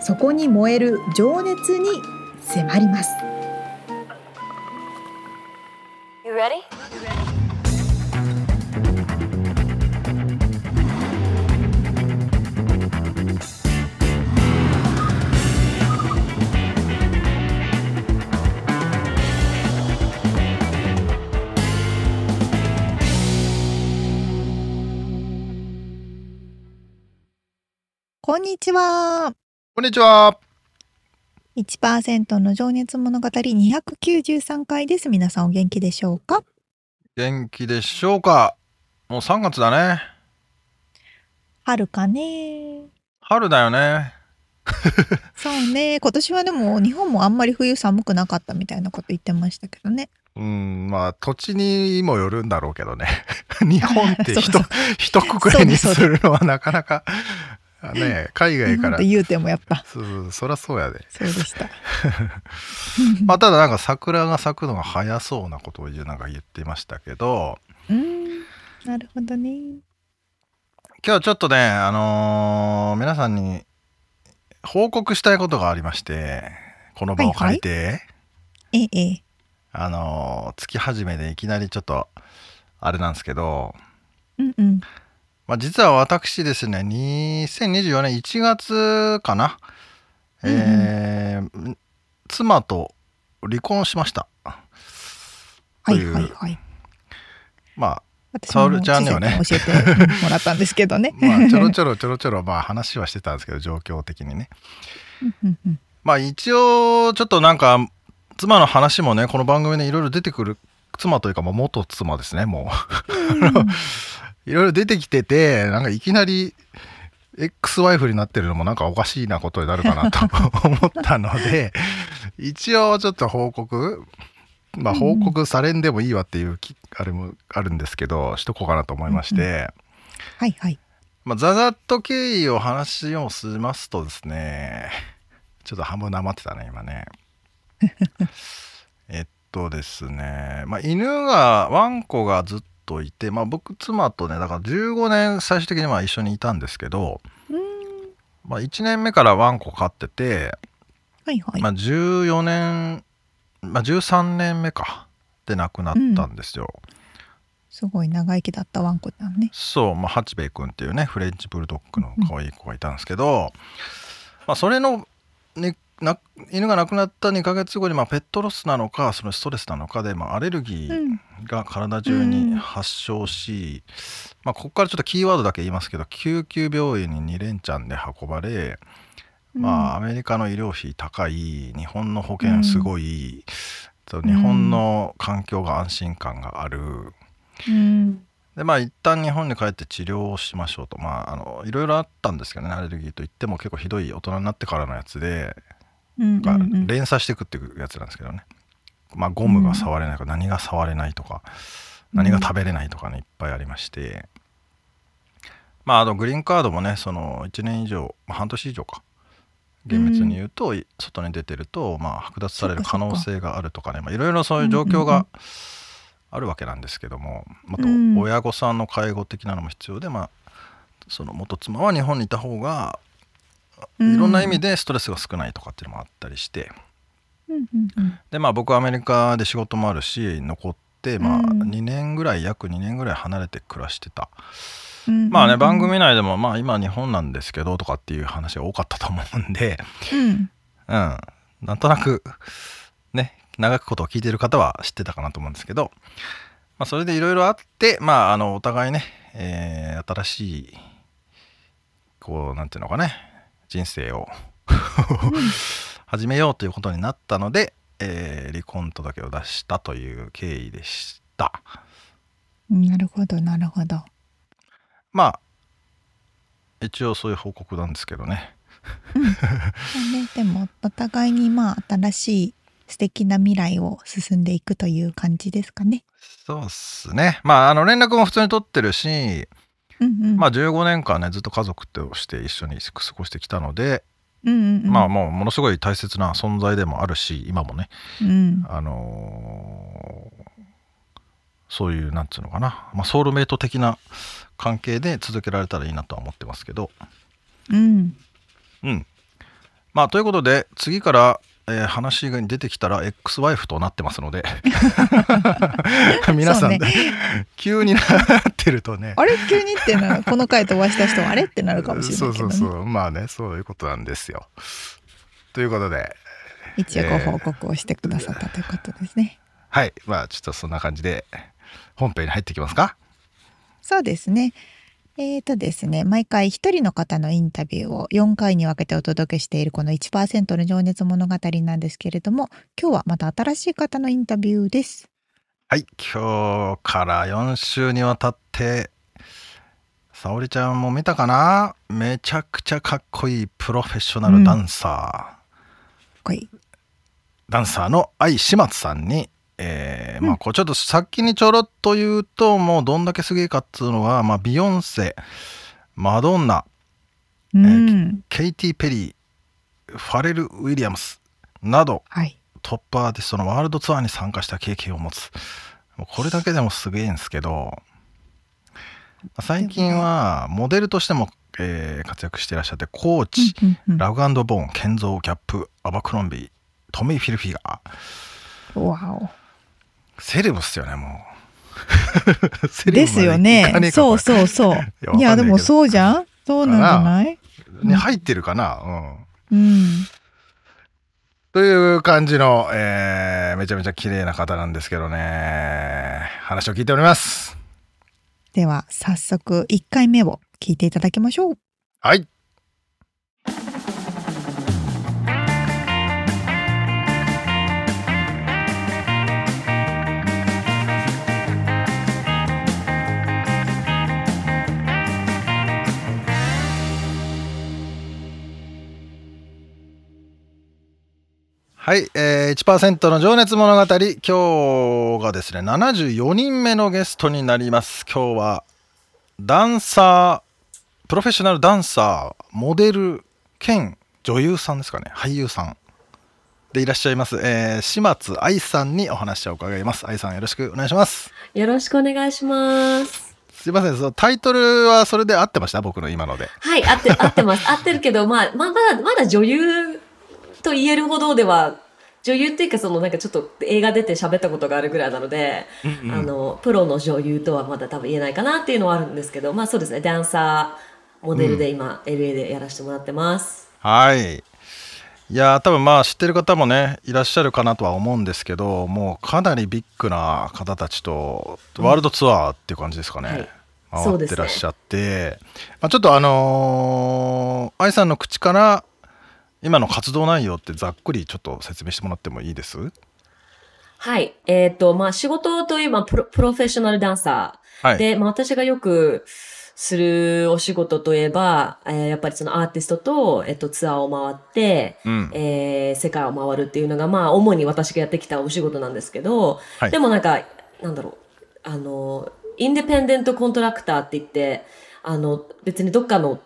そこに燃える情熱に迫ります。You ready? こんにちは。こんにちは。1%の情熱物語293回です。皆さんお元気でしょうか？元気でしょうか？もう3月だね。春かね。春だよね。そうね。今年はでも日本もあんまり冬寒くなかったみたいなこと言ってましたけどね。うんまあ土地にもよるんだろうけどね 日本って 一括りにするのはなかなかね海外から。言うてもやっぱ。そうそりゃそうやで。そうでした。まあただなんか桜が咲くのが早そうなことをなんか言ってましたけど。うん。なるほどね。今日ちょっとねあのー、皆さんに報告したいことがありましてこの場を借りて、はいはい、ええ。あのー、月始めでいきなりちょっとあれなんですけど。うんうんまあ、実は私ですね2024年1月かな、うん、えー、妻と離婚しました。はいはいはい。まあ沙織ちゃんにはね。教えてもらったんですけどね。まあちょろちょろちょろちょろまあ話はしてたんですけど状況的にね。まあ一応ちょっとなんか妻の話もねこの番組でいろいろ出てくる妻というか、まあ、元妻ですねもう いろいろ出てきてて、なんかいきなり X ワイフになってるのもなんかおかしいなことになるかなと 思ったので、一応ちょっと報告、まあ報告されんでもいいわっていうあれもあるんですけど、しとこうかなと思いまして、はいはい。まあ、ザザッと経緯を話をしますとですね、ちょっと半分なまってたね、今ね。えっとですね、まあ、犬が、ワンコがずっといて、まあ、僕妻とねだから15年最終的には一緒にいたんですけど、まあ、1年目からワンコ飼ってて、はいはいまあ、14年、まあ、13年目かで亡くなったんですよ。うん、すごい長生きだったワンコだね。そう、まあ、八兵衛君っていうねフレンチブルドッグの可愛い子がいたんですけど、うん、まあ、それの、ね、な犬が亡くなった2ヶ月後に、まあ、ペットロスなのかそのストレスなのかで、まあ、アレルギーが体中に発症し、うん、まあ、ここからちょっとキーワードだけ言いますけど救急病院に2連チャンで運ばれ、まあ、アメリカの医療費高い日本の保険すごい、うん、日本の環境が安心感がある。うん。でまあ一旦日本に帰って治療をしましょうと。まああのいろいろあったんですけどねアレルギーといっても結構ひどい大人になってからのやつでが連鎖していくっていうやつなんですけどね、まあ、ゴムが触れないとか、何が触れないとか何が食べれないとかねいっぱいありまして。まああのグリーンカードもねその1年以上、まあ、半年以上か。厳密に言うと、外に出てると、まあ、剥奪される可能性があるとかね。いろいろそういう状況があるわけなんですけども、あと親御さんの介護的なのも必要で、まあ、その元妻は日本にいた方がいろんな意味でストレスが少ないとかっていうのもあったりして、でまあ僕はアメリカで仕事もあるし残って、まあ、2年ぐらい約2年ぐらい離れて暮らしてた。まあね番組内でもまあ今日本なんですけどとかっていう話が多かったと思うんで、うん、うん、なんとなくね長くことを聞いてる方は知ってたかなと思うんですけど、まあ、それでいろいろあってまああのお互いね、えー、新しいこうなんていうのかね人生を始めようということになったので、えー、離婚届を出したという経緯でした。なるほどなるほど。まあ一応そういう報告なんですけどねうんね、でもお互いにまあ新しい素敵な未来を進んでいくという感じですかね。そうっすね。まああの連絡も普通に取ってるし、うんうん、まあ15年間ねずっと家族として一緒に過ごしてきたので、うんうんうん、まあもうものすごい大切な存在でもあるし今もね、うん、あのー、そういうなんつうのかな、まあ、ソウルメイト的な関係で続けられたらいいなとは思ってますけど。うん、うん、まあということで次からえー、話に出てきたら X ワイフとなってますので。皆さん、ね、急になってるとね。あれ？急にってなこの回飛ばした人あれ？ってなるかもしれないけど、ね、そうそうそう。まあねそういうことなんですよ。ということで。一応ご報告をしてくださったということですね、えー、はい。まあちょっとそんな感じで本編に入っていきますか。そうですねえーとですね、毎回一人の方のインタビューを4回に分けてお届けしているこの1%の情熱物語なんですけれども、今日はまた新しい方のインタビューです。はい、今日から4週にわたって、沙織ちゃんも見たかな？めちゃくちゃかっこいいプロフェッショナルダンサー。うん、かっこいい。ダンサーの愛始末さんにえー、まあこうちょっと先にちょろっと言うともうどんだけすげえかっつうのは、まあ、ビヨンセマドンナ、うん、えー、ケイティ・ペリーファレル・ウィリアムスなど、はい、トップアーティストのワールドツアーに参加した経験を持つ。これだけでもすげえんですけど最近はモデルとしても、えー、活躍していらっしゃってコーチ、うんうんうん、ラグボーンケンゾー・ギャップアバクロンビートミー・フィルフィガー。わおセレブっすよね、もう。ですよね。そうそうそう。いや、でもそうじゃんそうなんじゃない？ね、入ってるかな？うん。うん。という感じの、えー、めちゃめちゃ綺麗な方なんですけどね。話を聞いております。では、早速1回目を聞いていただきましょう。はい。はい、えー、1%の情熱物語。今日がですね74人目のゲストになります。今日はダンサープロフェッショナルダンサーモデル兼女優さんですかね。俳優さんでいらっしゃいます、えー、島津愛さんにお話を伺います。愛さんよろしくお願いします。よろしくお願いします。すいません、そのタイトルはそれで合ってました？僕の今ので。はい、合って、合ってます。合ってるけど、まあ、まあ、まだ、まだ女優と言えるほどでは、女優っていうかそのなんかちょっと映画出て喋ったことがあるぐらいなので、うんうん、あの、プロの女優とはまだ多分言えないかなっていうのはあるんですけど、まあそうですね、ダンサー、モデルで今、うん、LA でやらせてもらってます。はい。いや多分まあ知ってる方もねいらっしゃるかなとは思うんですけどもうかなりビッグな方たちとワールドツアーっていう感じですかね、はい、回ってらっしゃって、ね、まあ、ちょっとあのー、愛さんの口から今の活動内容ってざっくりちょっと説明してもらってもいいです？はい。えっ、ー、と、まあ、仕事といえばプロプロフェッショナルダンサー。はい、で、まあ、私がよくするお仕事といえば、えー、やっぱりそのアーティストと、えっ、ー、と、ツアーを回って、うん、えー、世界を回るっていうのが、まあ、主に私がやってきたお仕事なんですけど、はい、でもなんか、なんだろう、あの、インデペンデントコントラクターって言って、あの、別にどっかの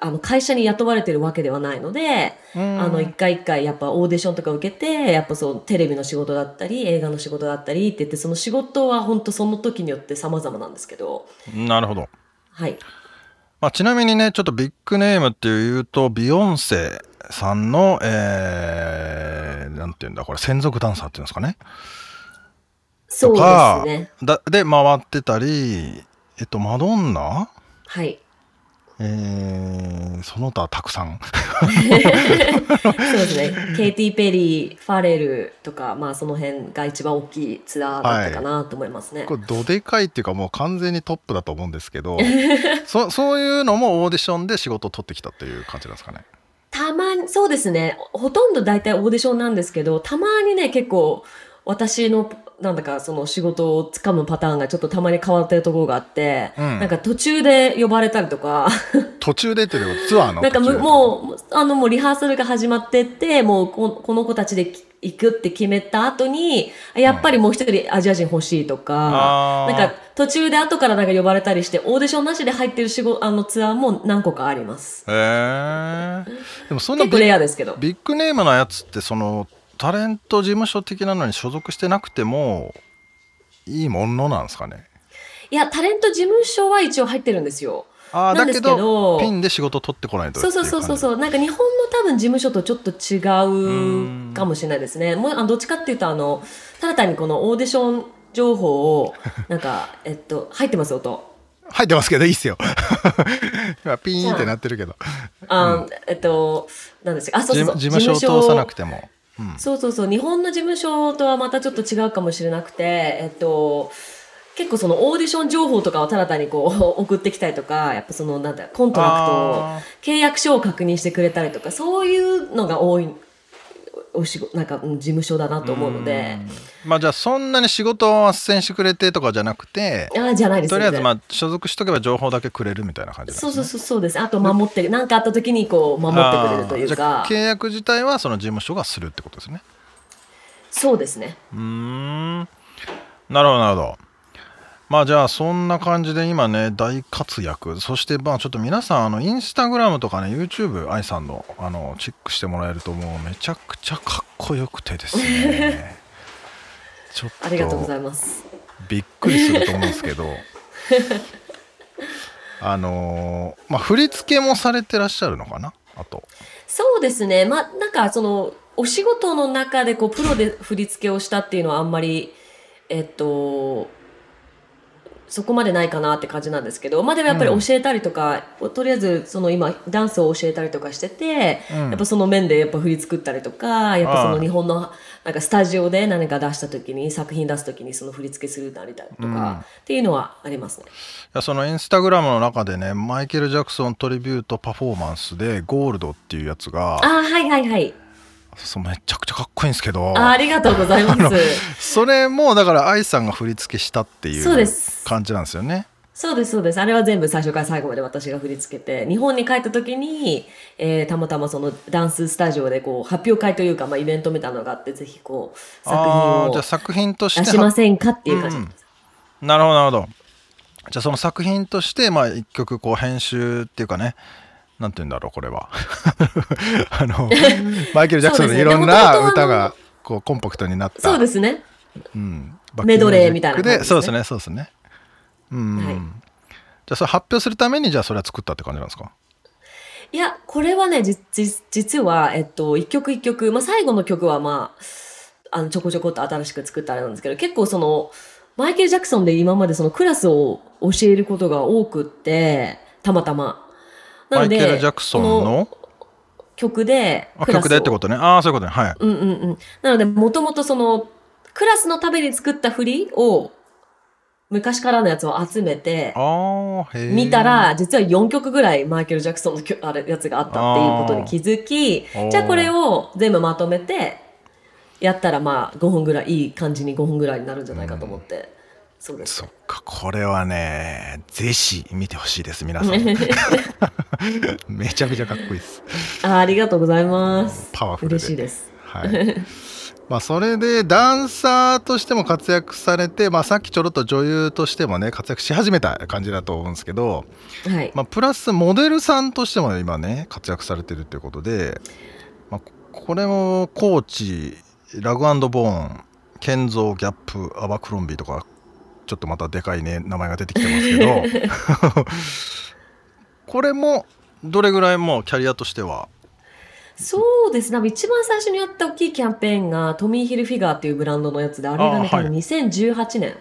あの、会社に雇われてるわけではないので、あの、一回一回やっぱオーディションとか受けて、やっぱそう、テレビの仕事だったり、映画の仕事だったりって言って、その仕事は本当その時によって様々なんですけど。なるほど。はい。まあ、ちなみにね、ちょっとビッグネームっていうと、ビヨンセさんの、えー、なんていうんだ、これ、専属ダンサーっていうんですかね。そうですね。だで、回ってたり、えっと、マドンナ？はい。えー、その他たくさんそうですね。ケイティ・ペリー、ファレルとか、まあその辺が一番大きいツアーだったかなと思いますね。はい、これどでかいっていうかもう完全にトップだと思うんですけど そそういうのもオーディションで仕事を取ってきたっていう感じなんですかね？たまに、そうですね。ほとんど大体オーディションなんですけど、たまにね、結構私のなんだかその仕事をつかむパターンがちょっとたまに変わってるところがあって、うん、なんか途中で呼ばれたりとか 途中でっていうことツアーのなんかもう、あのもうリハーサルが始まってって、もうここの子たちで行くって決めた後に、やっぱりもう一人アジア人欲しいとか、なんか途中で後からなんか呼ばれたりして、オーディションなしで入ってる仕事、あのツアーも何個かあります。へえ。でもそんな結構レアですけど。ビッグネームのやつって、その、タレント事務所的なのに所属してなくても、いいものなんですかね？いや、タレント事務所は一応入ってるんですよ。あだけどピンで仕事取ってこないとそうそうそうそうなんか日本の多分事務所とちょっと違うかもしれないですね。もうあどっちかっていうとあのただ単にこのオーディション情報を なんかえっと入ってます音入ってますけどいいっすよ。今ピーンってなってるけど。あ、うん、えっとなんですか？あそうそう事務所を通さなくても、うん、そうそうそう。日本の事務所とはまたちょっと違うかもしれなくてえっと結構そのオーディション情報とかをただ単にこう 送ってきたりとか、やっぱそのなんだ、 contract、契約書を確認してくれたりとか、そういうのが多い、お仕事、なんか事務所だなと思うので。まあじゃあそんなに仕事を斡旋してくれてとかじゃなくて、あじゃないですとりあえずまあ所属しとけば情報だけくれるみたいな感じ、ね、そうそうそうそうです。あと守って何かあった時にこう守ってくれるというか。契約自体はその事務所がするってことですね。そうですね。うん。なるほどなるほど。まあじゃあそんな感じで今ね大活躍。そしてまあちょっと皆さんあのインスタグラムとかね YouTube 愛さんのあのチェックしてもらえるともうめちゃくちゃかっこよくてですね。ちょっとありがとうございます。びっくりすると思うんですけど。あのー、まあ振り付けもされてらっしゃるのかな？あと。そうですね。まあなんかそのお仕事の中でこうプロで振り付けをしたっていうのはあんまりえっとそこまでないかなって感じなんですけど、まあでもやっぱり教えたりとか、うん、とりあえずその今ダンスを教えたりとかしてて、うん、やっぱその面でやっぱ振り作ったりとか、やっぱその日本のなんかスタジオで何か出した時に、作品出す時にその振り付けするなりたりとか、っていうのはありますね。いやそのインスタグラムの中でね、マイケル・ジャクソントリビュートパフォーマンスでゴールドっていうやつが、あはいはいはい。そうめちゃくちゃかっこいいんですけど。あありがとうございます。それもだから愛さんが振り付けしたっていう感じなんですよね。そうですそうです。あれは全部最初から最後まで私が振り付けて。日本に帰った時に、えー、たまたまそのダンススタジオでこう発表会というか、まあ、イベントみたいなのがあってぜひこう作品をじゃ作品として出しませんかっていう感じ、うん、なるほどなるほど。じゃあその作品としてまあ一曲こう編集っていうかねなんて言うんだろうこれは。あのマイケル・ジャクソンのいろんな歌がこうコンパクトになった。そうですね、うん、メドレーみたいな、ね、そうですねそうですね。うん、はい、じゃあそれ発表するためにじゃあそれは作ったって感じなんですか？いやこれはねじじ実は、えっと、一曲一曲、まあ、最後の曲はまああのちょこちょこっと新しく作ったあれなんですけど結構そのマイケル・ジャクソンで今までそのクラスを教えることが多くってたまたまマイケル・ジャクソンの？曲で曲でってことね。ああそういうことね。はい。うんうんうん。なのでもともとそのクラスのために作った振りを昔からのやつを集めて見たら実は4曲ぐらいマイケル・ジャクソンのあれやつがあったっていうことに気づきじゃあこれを全部まとめてやったらまあ5分ぐらいいい感じに5分ぐらいになるんじゃないかと思って。そうです。そっかこれはねぜひ見てほしいです皆さん。めちゃめちゃかっこいいです。あありがとうございます。パワフル嬉しいです。はい。まあそれでダンサーとしても活躍されて、まあ、さっきちょろっと女優としてもね活躍し始めた感じだと思うんですけど、はい。まあ、プラスモデルさんとしても今ね活躍されてるっていうことで、まあ、これもコーチラグボーンケンゾーギャップアバクロンビーとかちょっとまたでかいね名前が出てきてますけど。これもどれぐらいもうキャリアとしては？そうですね。一番最初にやった大きいキャンペーンがトミー・ヒルフィガーっていうブランドのやつであれがね、はい、2018年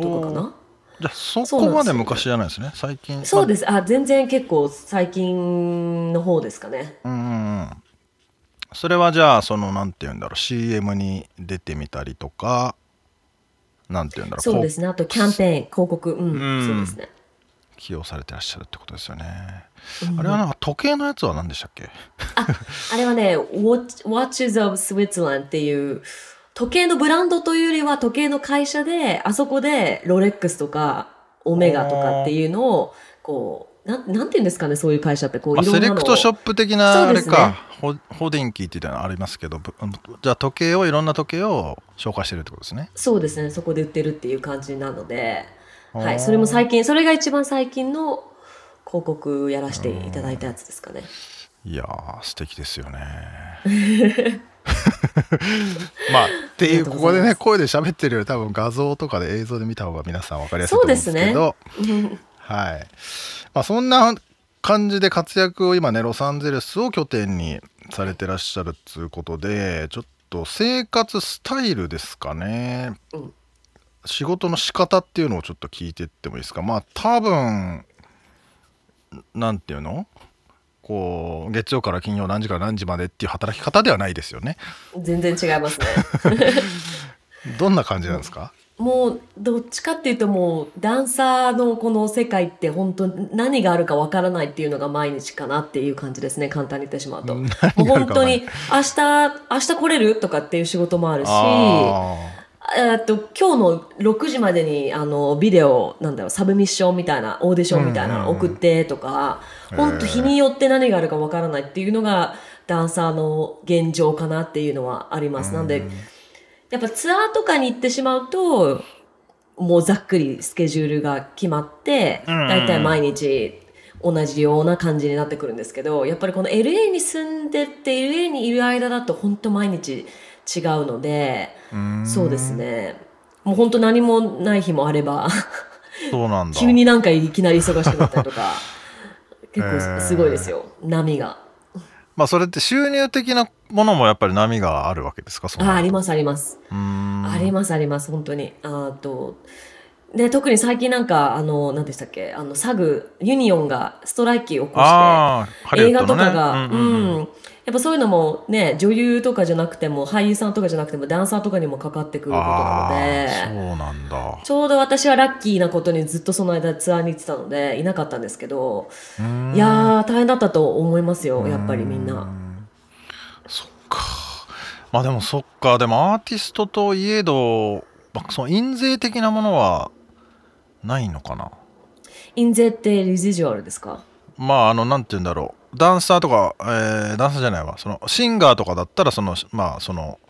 とかかな。じゃあそこまで昔じゃないですね？最近。そうです。あ全然結構最近の方ですかね。うんうんそれはじゃあそのなんて言うんだろう。CM に出てみたりとかなんて言うんだろう。そうですね。あとキャンペーン広告。うん、うん、そうですね。起用されてらっしゃるってことですよね、うん、あれはなんか時計のやつは何でしたっけ？ああれはね Watches of Switzerland っていう時計のブランドというよりは時計の会社であそこでロレックスとかオメガとかっていうのをこうなん、なんていうんですかね、そういう会社って、こう、まあ、セレクトショップ的な、あれか、ね、ホホデンキーっていうのはありますけど、じゃあ時計を、いろんな時計を紹介してるってことですね。そうですね、そこで売ってるっていう感じなので、はい、それも最近、それが一番最近の広告やらせていただいたやつですかね。いやー、素敵ですよね。まあっていうここでね声で喋ってるより多分画像とかで映像で見た方が皆さん分かりやすいと思うんですけど、ね、はい、まあ、そんな感じで活躍を今ねロサンゼルスを拠点にされてらっしゃるっつうことでちょっと生活スタイルですかね、うん、仕事の仕方っていうのをちょっと聞いてってもいいですかまあ多分なんていうの？こう月曜から金曜何時から何時までっていう働き方ではないですよね。全然違いますね。どんな感じなんですか？もうどっちかっていうともうダンサーのこの世界って本当何があるかわからないっていうのが毎日かなっていう感じですね簡単に言ってしまうと。もう本当に明日明日来れるとかっていう仕事もあるし。えっと、今日の6時までに、あの、ビデオ、なんだろう、サブミッションみたいな、オーディションみたいなの送ってとか、本当日によって何があるかわからないっていうのが、ダンサーの現状かなっていうのはあります。なんで、やっぱツアーとかに行ってしまうと、もうざっくりスケジュールが決まって、だいたい毎日同じような感じになってくるんですけど、やっぱりこの LA に住んでて、LA にいる間だと本当毎日、違うのでそうですね。もう本当何もない日もあればそうなんだ。急になんかいきなり忙しくなったりとか 結構すごいですよ。波が。まあそれって収入的なものもやっぱり波があるわけですか？あありますあります。ありますあります本当に。あとで特に最近なんかあの何でしたっけ？あのサグユニオンがストライキを起こして、ね、映画とかが、うん、うんうんやっぱそういうのもね、女優とかじゃなくても、俳優さんとかじゃなくても、ダンサーとかにもかかってくることなので、そうなんだ。ちょうど私はラッキーなことにずっとその間ツアーに行ってたので、いなかったんですけど、いやー、大変だったと思いますよ、やっぱりみんな。か。まあでもそっか、でもアーティストといえど、その印税的なものはないのかな？印税って residual ですか？まあ、あの、なんて言うんだろう。ダンサーとか、えー、ダンサーじゃないわ。そのシンガーとかだったらそのまあその、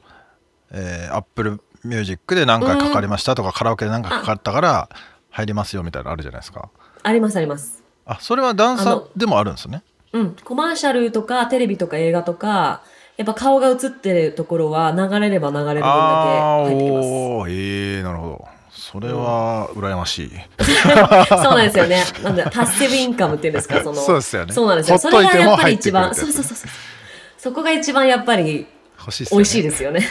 えー、 Apple Music で何回かかりましたとか、うん、カラオケで何回かかったから入りますよみたいなのあるじゃないですか。ありますあります。あそれはダンサーでもあるんですね。うん。コマーシャルとかテレビとか映画とかやっぱ顔が映ってるところは流れれば流れる分だけ入ってきますおえー、なるほどそれは羨ましい。そうなんですよね。なんだ、パッシブインカムっていうんですか、その。そうですよね。そうなんですよ。それがやっぱり一番、そうそうそうそう。そこが一番やっぱり、欲しい、ね、美味しいですよね。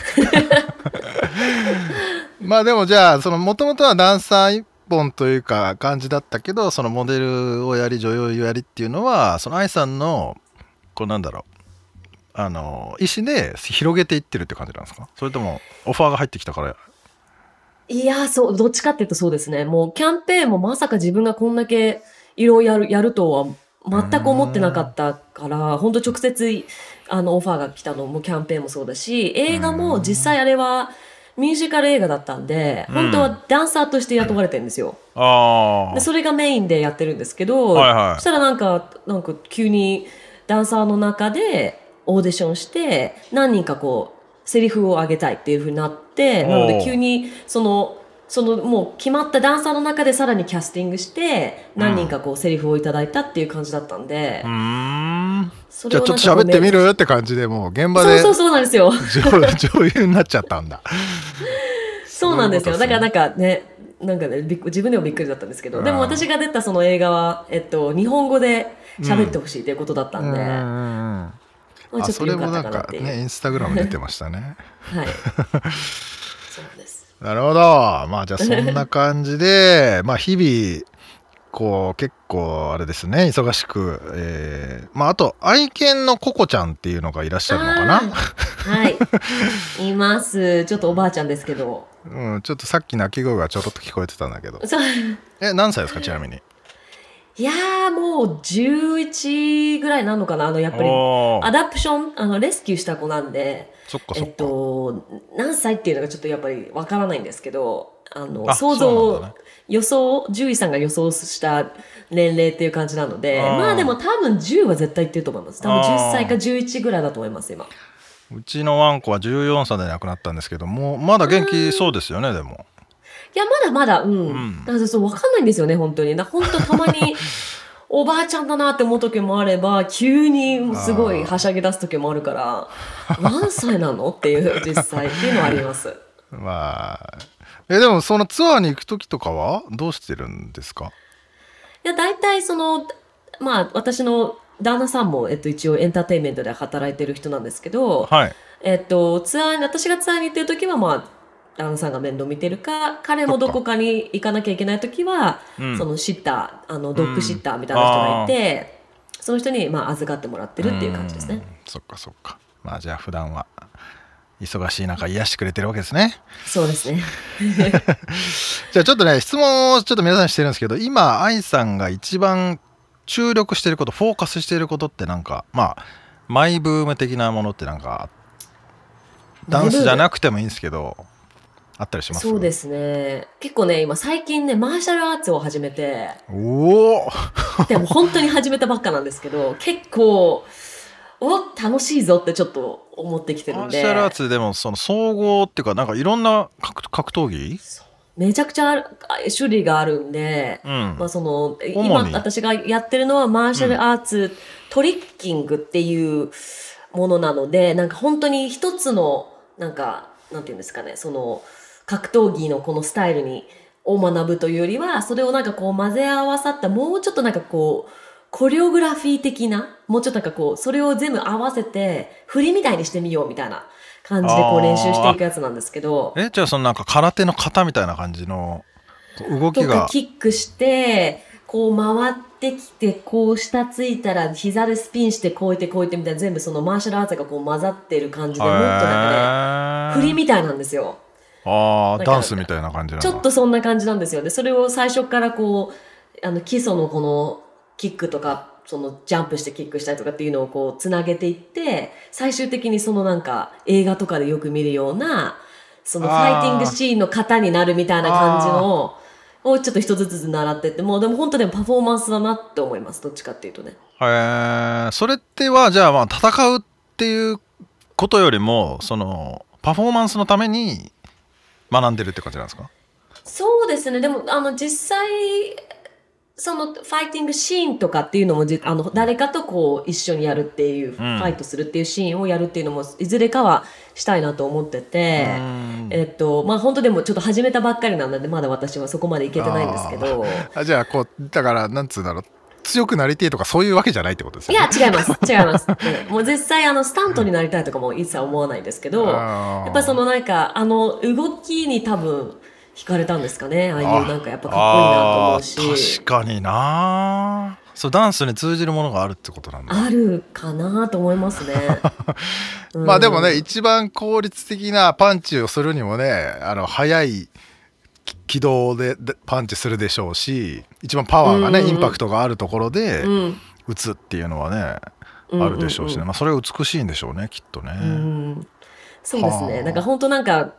まあでもじゃあ、その、もともとはダンサー一本というか感じだったけど、そのモデルをやり、女優をやりっていうのは、その愛さんの、こうなんだろう、あの、意思で広げていってるって感じなんですか？それとも、オファーが入ってきたから。いや、そう、どっちかっていうとそうですね。もうキャンペーンもまさか自分がこんだけいろいろやる、やるとは全く思ってなかったから、本当直接、あの、オファーが来たのもキャンペーンもそうだし、映画も実際あれは、ミュージカル映画だったんで、本当はダンサーとして雇われてるんですよ。でそれがメインでやってるんですけど、はいはい、そしたらなんか、なんか急にダンサーの中でオーディションして、何人かこう、セリフを上げたいっていうふうになって、なので急にその、そのもう決まったダンサーの中でさらにキャスティングして何人かこうセリフをいただいたっていう感じだったんで、うん、じゃあちょっと喋ってみるって感じでもう現場でそうそうそうなんですよ。女優になっちゃったんだ。そうなんですよ。だからなんかねなんかね自分でもびっくりだったんですけどでも私が出たその映画は、えっと、日本語で喋ってほしいということだったんで、うんあそれもなんかねインスタグラム出てましたね。はい。そうです。なるほど。まあじゃあそんな感じで まあ日々こう結構あれですね忙しく、えー、まああと愛犬のココちゃんっていうのがいらっしゃるのかな？はい。います。ちょっとおばあちゃんですけど。うんちょっとさっき鳴き声がちょろっと聞こえてたんだけど。え何歳ですかちなみに？いやーもう11ぐらいなのかなあのやっぱり。アダプションあのレスキューした子なんでそっかそっか、えっと、何歳っていうのがちょっとやっぱりわからないんですけどあの想像、ね、予想獣医さんが予想した年齢っていう感じなのでまあでも多分10は絶対いってると思います。多分10歳か11ぐらいだと思います今。うちのワンコは14歳で亡くなったんですけどもまだ元気そうですよねでも。いや、まだまだ、うん。うん、だからそう、わかんないんですよね、本当に。だ本当たまに、おばあちゃんだなって思う時もあれば、急にすごいはしゃぎ出す時もあるから、何歳なのっていう、実際っていうのはあります。まあ。え、でもそのツアーに行く時とかはどうしてるんですか？いや、大体その、まあ、私の旦那さんも、えっと、一応エンターテインメントで働いてる人なんですけど、はい。えっと、ツアーに、私がツアーに行ってる時は、まあ、旦那さんが面倒見てるか、彼もどこかに行かなきゃいけない時は、そのシッター、あの、ドッグシッターみたいな人がいて、うん、その人に、まあ、預かってもらってるっていう感じですね。そっかそっか。まあ、じゃあ普段は、忙しい中癒してくれてるわけですね。そうですね。じゃあちょっとね、質問をちょっと皆さんしてるんですけど、今、愛さんが一番注力してること、フォーカスしてることってなんか、まあ、マイブーム的なものってなんか、ダンスじゃなくてもいいんですけど、あったりします？そうですね。結構ね、今最近ね、マーシャルアーツを始めて。おおでも本当に始めたばっかなんですけど、結構、お楽しいぞってちょっと思ってきてるんで。マーシャルアーツでもその総合っていうか、なんかいろんな格格闘技？めちゃくちゃ種類があるんで、うん、まあその、今私がやってるのはマーシャルアーツ、うん、トリッキングっていうものなので、なんか本当に一つの、なんか、なんていうんですかね、その、格闘技のこのスタイルに、を学ぶというよりは、それをなんかこう混ぜ合わさった、もうちょっとなんかこう、コレオグラフィー的な、もうちょっとなんかこう、それを全部合わせて、振りみたいにしてみようみたいな感じでこう練習していくやつなんですけど。え、じゃあそのなんか空手の型みたいな感じの動きが。キックして、こう回ってきて、こう下ついたら膝でスピンしてこういってこういってみたいな全部そのマーシャルアーツがこう混ざってる感じで、もっとなんかね、振りみたいなんですよ。ああダンスみたいな感じちょっとそんな感じなんですよ。ねそれを最初からこうあの基礎のこのキックとかそのジャンプしてキックしたりとかっていうのをこうつなげていって最終的にそのなんか映画とかでよく見るようなそのファイティングシーンの型になるみたいな感じのをちょっと一つずつ習ってってもうでも本当でもパフォーマンスだなって思いますどっちかっていうとね。へえそれってはじゃあまあ戦うっていうことよりもそのパフォーマンスのために学んでるって感じなんですか？そうですね。でも、あの、実際、そのファイティングシーンとかっていうのもあの誰かとこう一緒にやるっていう、ファイトするっていうシーンをやるっていうのもいずれかはしたいなと思ってて、えっとまあ本当でもちょっと始めたばっかりなのでまだ私はそこまでいけてないんですけど。あじゃあこうだからなんつうんだろう強くなりてえとかそういうわけじゃないってことですね。いや、違います。違います。うん、もう実際、あの、スタントになりたいとかも一切思わないんですけど、やっぱそのなんか、あの、動きに多分、惹かれたんですかね。ああいうなんかやっぱかっこいいなと思うし。確かになそう、ダンスに通じるものがあるってことなんだ。あるかなと思いますね。まあでもね、一番効率的なパンチをするにもね、あの、速い、軌道でパンチするでしょうし一番パワーがね、うんうん、インパクトがあるところで打つっていうのはね、うん、あるでしょうしね、まあ、それは美しいんでしょうねきっとね。うん、そうですね。なんか本当なんか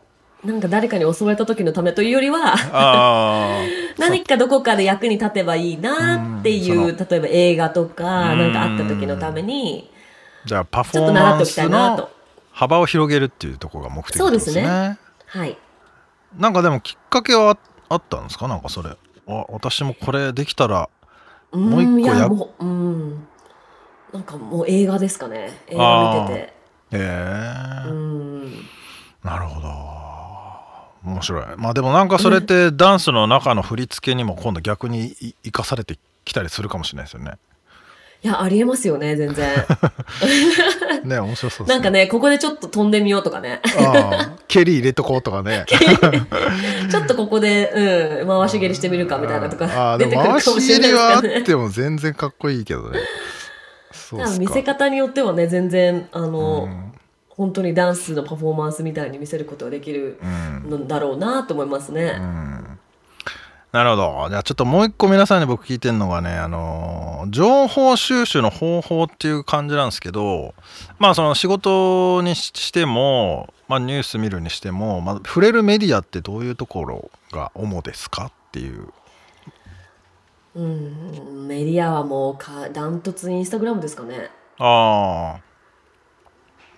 なんか誰かに襲われた時のためというよりは 何かどこかで役に立てばいいなっていう、例えば映画とかなんかあった時のためにじゃあパフォーマンスの幅を広げるっていうところが目的ですね。そうですね。はいなんかでもきっかけはあったんですか？なんかそれ。あ私もこれできたらもう一個やもううん。なんかもう映画ですかね。映画見てて。へえー、なるほど。面白い。まあでもなんかそれってダンスの中の振り付けにも今度逆に生かされてきたりするかもしれないですよねいや、ありえますよね、全然。ね、面白そうね、なんかね、ここでちょっと飛んでみようとかね。蹴り入れとこうとかね。ちょっとここで、うん、回し蹴りしてみるかみたいなとか出てくるかもしれないですか、ね。回し蹴りはあっても全然かっこいいけどね。そう見せ方によってはね、全然、あの、うん、本当にダンスのパフォーマンスみたいに見せることができるんだろうなと思いますね。うんなるほど。じゃあちょっともう一個皆さんに僕聞いてるのがね、あの、情報収集の方法っていう感じなんですけど、まあその仕事にしても、まあニュース見るにしても、まあ、触れるメディアってどういうところが主ですかっていう。うん、メディアはもうかダントツインスタグラムですかね。あ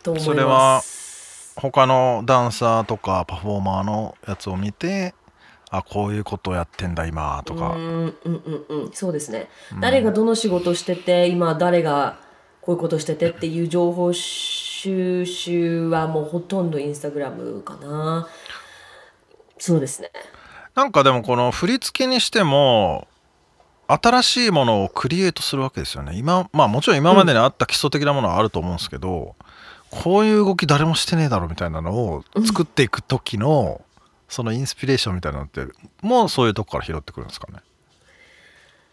あ。それは他のダンサーとかパフォーマーのやつを見てあこういうことやってんだ今とか。うんうんうんうん。そうですね、うん、誰がどの仕事してて今誰がこういうことしててっていう情報収集はもうほとんどインスタグラムかな。そうですね。なんかでもこの振り付けにしても新しいものをクリエイトするわけですよね。今まあもちろん今までにあった基礎的なものはあると思うんですけど、うん、こういう動き誰もしてねえだろみたいなのを作っていく時の、そのインスピレーションみたいなのってもうそういうとこから拾ってくるんですかね？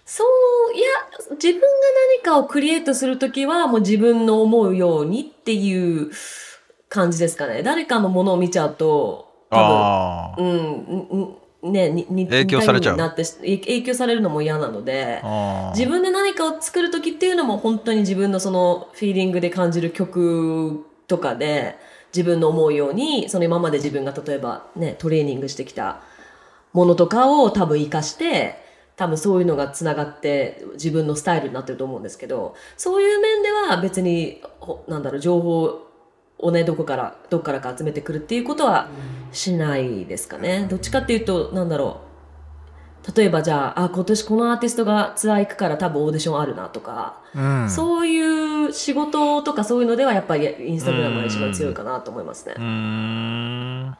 そういや自分が何かをクリエイトする時はもう自分の思うようにっていう感じですかね。誰かのものを見ちゃうと多分うんねに影響され影響されるのも嫌なので自分で何かを作る時っていうのも本当に自分のそのフィーリングで感じる曲とかで自分の思うように、その今まで自分が例えばね、トレーニングしてきたものとかを多分活かして、多分そういうのがつながって自分のスタイルになってると思うんですけど、そういう面では別に、なんだろう、情報をね、どこから、どこからか集めてくるっていうことはしないですかね。どっちかっていうと、なんだろう、例えばじゃあ、あ、今年このアーティストがツアー行くから多分オーディションあるなとか、うん、そういう仕事とかそういうのではやっぱりインスタグラムが一番強いかなと思いますね。うん。ま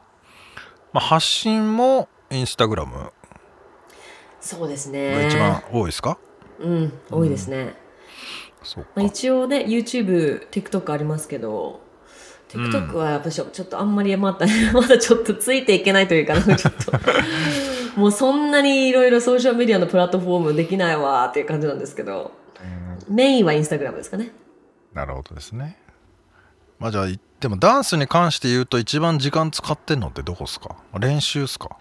あ、発信もインスタグラムそうですね。一番多いですか？うん、多いですね。まあ、一応ね、YouTube、TikTok ありますけど、TikTok はやっぱちょっとあんまりまた、まだちょっとついていけないというか、ちょっともうそんなにいろいろソーシャルメディアのプラットフォームできないわっていう感じなんですけど、メインはインスタグラムですかね。なるほどですね。まあじゃあ、でもダンスに関して言うと一番時間使ってんのってどこですか？練習ですか？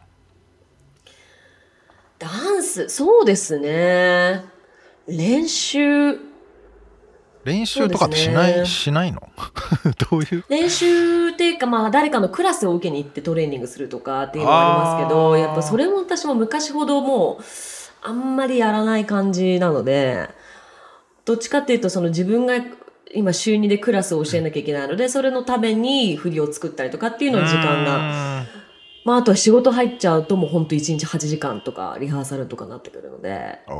ダンス、そうですね。練習、練習とかってしない、ね、しないの？どういう？練習っていうか、まあ、誰かのクラスを受けに行ってトレーニングするとかっていうのはありますけど、やっぱそれも私も昔ほどもう、あんまりやらない感じなので、どっちかっていうと、その自分が今週2でクラスを教えなきゃいけないので、それのために振りを作ったりとかっていうの時間がまあ、あとは仕事入っちゃうともう本当1日8時間とかリハーサルとかなってくるので。あ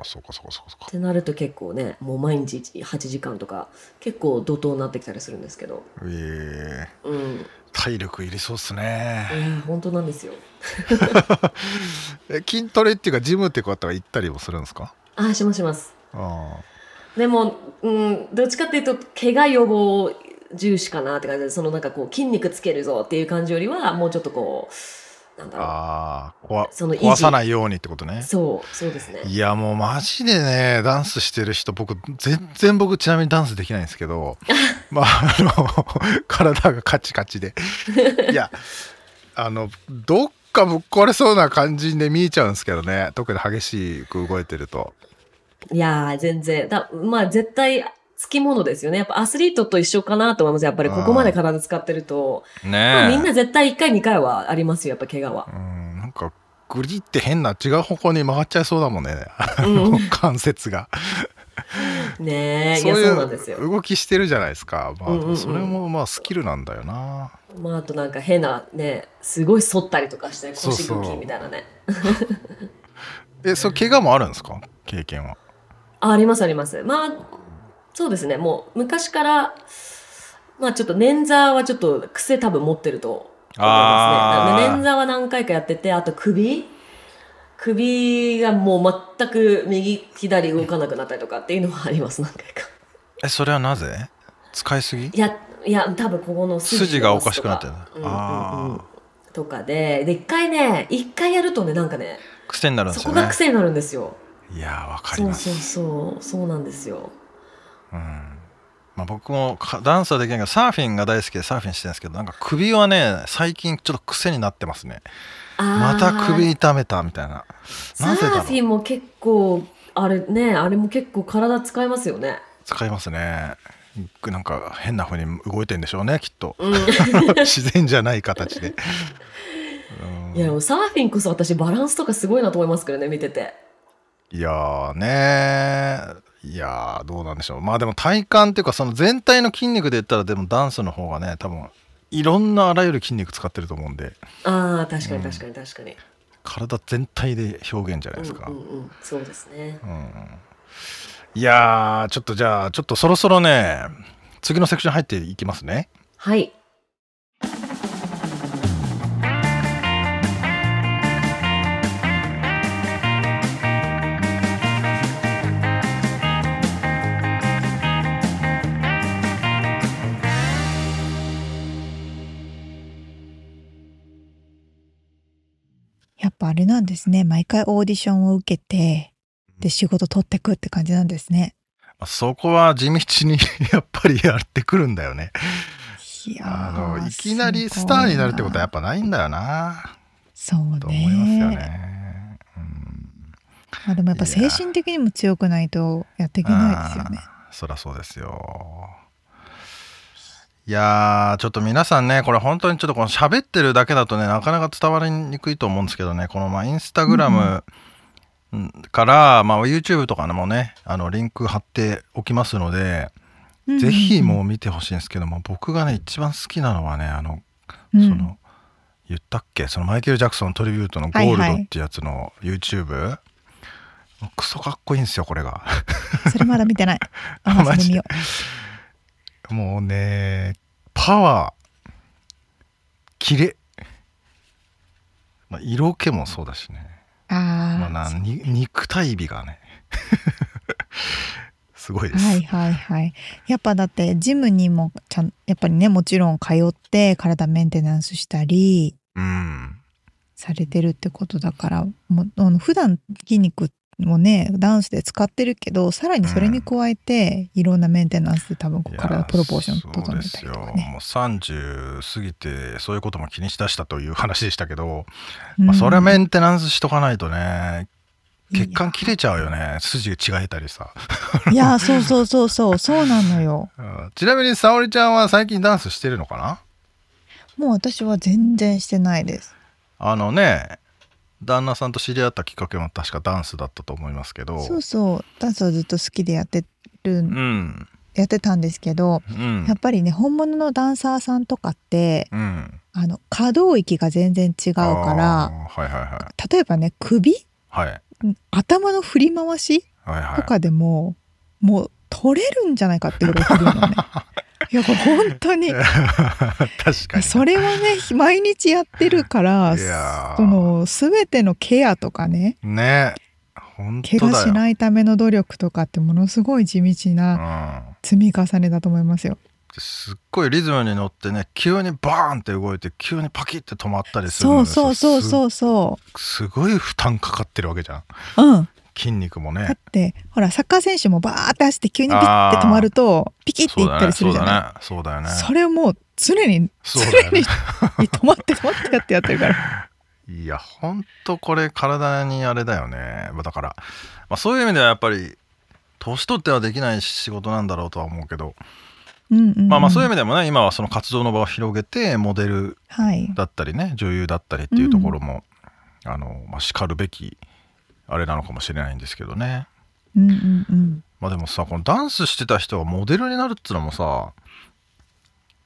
あそうかそうかそうかってなると結構ねもう毎日8時間とか結構怒涛になってきたりするんですけど。ええー、うん。体力いりそうっすね。いや本当なんですよ。え筋トレっていうかジムってことは行ったりもするんですか？あしますします。あでも、うん、どっちかっていうと怪我予防重視かなって感じで、そのなんかこう筋肉つけるぞっていう感じよりは、もうちょっとこう、なんだろう。ああ、その壊さないようにってことね。そう、そうですね。いや、もうマジでね、ダンスしてる人、僕、全然僕ちなみにダンスできないんですけど、まあ、あの、体がカチカチで。いや、あの、どっかぶっ壊れそうな感じで見えちゃうんですけどね。特に激しく動いてると。いや全然。だまあ、絶対、つきものですよね。やっぱアスリートと一緒かなと思います。やっぱりここまで体使ってると。ねまあ、みんな絶対1回2回はありますよ、やっぱ怪我は。うん、なんかグリって変な違う方向に曲がっちゃいそうだもんね。うん、関節が。ねえ、いや、そうなんですよ。動きしてるじゃないですか。まあ、それもまあスキルなんだよな。まあ、あとなんか変なね、すごい反ったりとかして、腰動きみたいなね。え、それ怪我もあるんですか？経験は。ありますあります。まあ、そうですね。もう昔から、まあちょっと捻挫はちょっと癖多分持ってると思いますね。捻挫は何回かやってて、あと首首がもう全く右、左動かなくなったりとかっていうのはあります、何回か。え、それはなぜ？使いすぎ？いや、いや、多分ここの筋がおかしくなってる、うんうんうん、とかで、で、一回ね、一回やるとね、なんかね、癖になるんですよね。そこが癖になるんですよ。いやわかります。そうそうそう、そうなんですよ。うん、まあ、僕もダンスはできないけどサーフィンが大好きでサーフィンしてるんですけどなんか首はね最近ちょっと癖になってますね。また首痛めたみたいな。サーフィンも結構あれねあれも結構体使いますよね。使いますね。なんか変なふうに動いてんでしょうねきっと、うん、自然じゃない形で、いやサーフィンこそ私バランスとかすごいなと思いますけどね見てて。いやーねいやどうなんでしょう。まあでも体幹っていうかその全体の筋肉で言ったらでもダンスの方がね多分いろんなあらゆる筋肉使ってると思うんで。ああ確かに確かに確かに、うん、体全体で表現じゃないですか、うんうんうん、そうですね、うん、いやちょっとじゃあちょっとそろそろね次のセクション入っていきますね。はいあれなんですね。毎回オーディションを受けて、で、仕事取ってくって感じなんですね。そこは地道にやっぱりやってくるんだよね。いやあのいきなりスターになるってことはやっぱないんだよな。そうね。と思いますよね。うん、まあでもやっぱ精神的にも強くないとやっていけないですよね。そりゃそうですよ。いやー、ちょっと皆さんね、これ本当にちょっとこの喋ってるだけだとね、なかなか伝わりにくいと思うんですけどね、このまあインスタグラムから、まあ YouTube とかもね、あのリンク貼っておきますので、ぜひもう見てほしいんですけども、僕がね、一番好きなのはね、あの、その、言ったっけ？そのマイケル・ジャクソントリビュートのゴールドってやつの YouTube、はいはい、クソかっこいいんですよ、これが。それまだ見てない。あ、マジで。もうね、パワー、キレ、まあ、色気もそうだしね。あまあなに肉体美がね。すごいです。はいはいはい。やっぱだってジムにもちゃんやっぱりねもちろん通って体メンテナンスしたり、うん、されてるってことだからもあの普段筋肉もねダンスで使ってるけどさらにそれに加えて、いろんなメンテナンスで多分体プロポーション整えたりとかね。もう30過ぎてそういうことも気にしだしたという話でしたけど、うん、まあ、それはメンテナンスしとかないとね血管切れちゃうよね。筋違えたりさ。いやそうそうそうそう。そうなのよ、うん、ちなみに沙織ちゃんは最近ダンスしてるのかな？もう私は全然してないです。あのね旦那さんと知り合ったきっかけも確かダンスだったと思いますけど。そうそう。ダンスはずっと好きでやってる、うん、やってたんですけど、うん、やっぱりね本物のダンサーさんとかって、うん、あの可動域が全然違うから、はいはいはい、例えばね首、はい、頭の振り回し？とかでも、はい。はい、もう取れるんじゃないかってぐらい振るのね。いや本当に。確かに。それはね毎日やってるからその全てのケアとかねね。怪我しないための努力とかってものすごい地道な積み重ねだと思いますよ。すっごいリズムに乗ってね急にバーンって動いて急にパキッて止まったりするそうそうそうそうそう。すごい負担かかってるわけじゃん。うん筋肉もね。だってほらサッカー選手もバーって走って急にピッて止まるとピキッていったりするじゃない？そうだよね。それをもう常に常に止まって止まってやってやってるから。いやほんとこれ体にあれだよね。だから、まあ、そういう意味ではやっぱり年取ってはできない仕事なんだろうとは思うけど。まあまあそういう意味でもね今はその活動の場を広げてモデルだったりね、はい、女優だったりっていうところも、うん、あのまあ、しかるべきあれなのかもしれないんですけどね。うんうんうん、まあでもさこのダンスしてた人がモデルになるっつうのもさ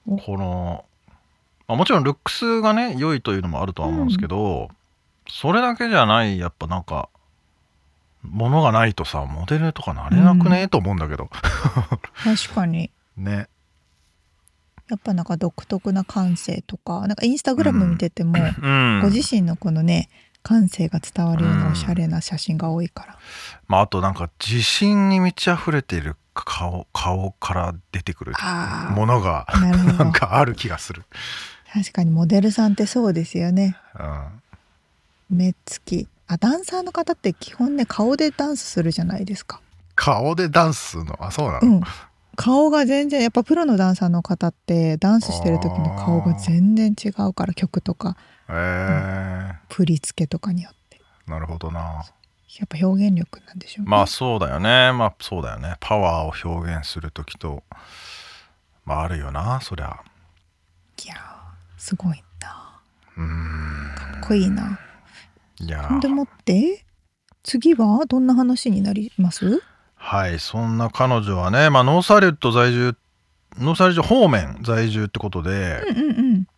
この、まあ、もちろんルックスがね良いというのもあるとは思うんですけど、うん、それだけじゃないやっぱなんかものがないとさモデルとかなれなくね、うん、と思うんだけど。確かに。ね。やっぱなんか独特な感性とかなんかインスタグラム見てても、うん、ご自身のこのね感性が伝わるようなおしゃれな写真が多いから、うん、まあ、あとなんか自信に満ち溢れている顔顔から出てくるものが なんかある気がする。確かにモデルさんってそうですよね、うん、目つき。あダンサーの方って基本ね顔でダンスするじゃないですか。顔でダンスするの？あそうなの、うん、顔が全然やっぱプロのダンサーの方ってダンスしてる時の顔が全然違うから曲とか、えー、振り付けとかによって。なるほどな。やっぱ表現力なんでしょうね。まあそうだよね。まあそうだよね。パワーを表現する時とまああるよなそりゃ。いやすごいな。うん。かっこいいな。いやでもって次はどんな話になります？はいそんな彼女はね、まあ、ノーサリュット在住ノーサリュット方面在住ってことで、うんうんうん。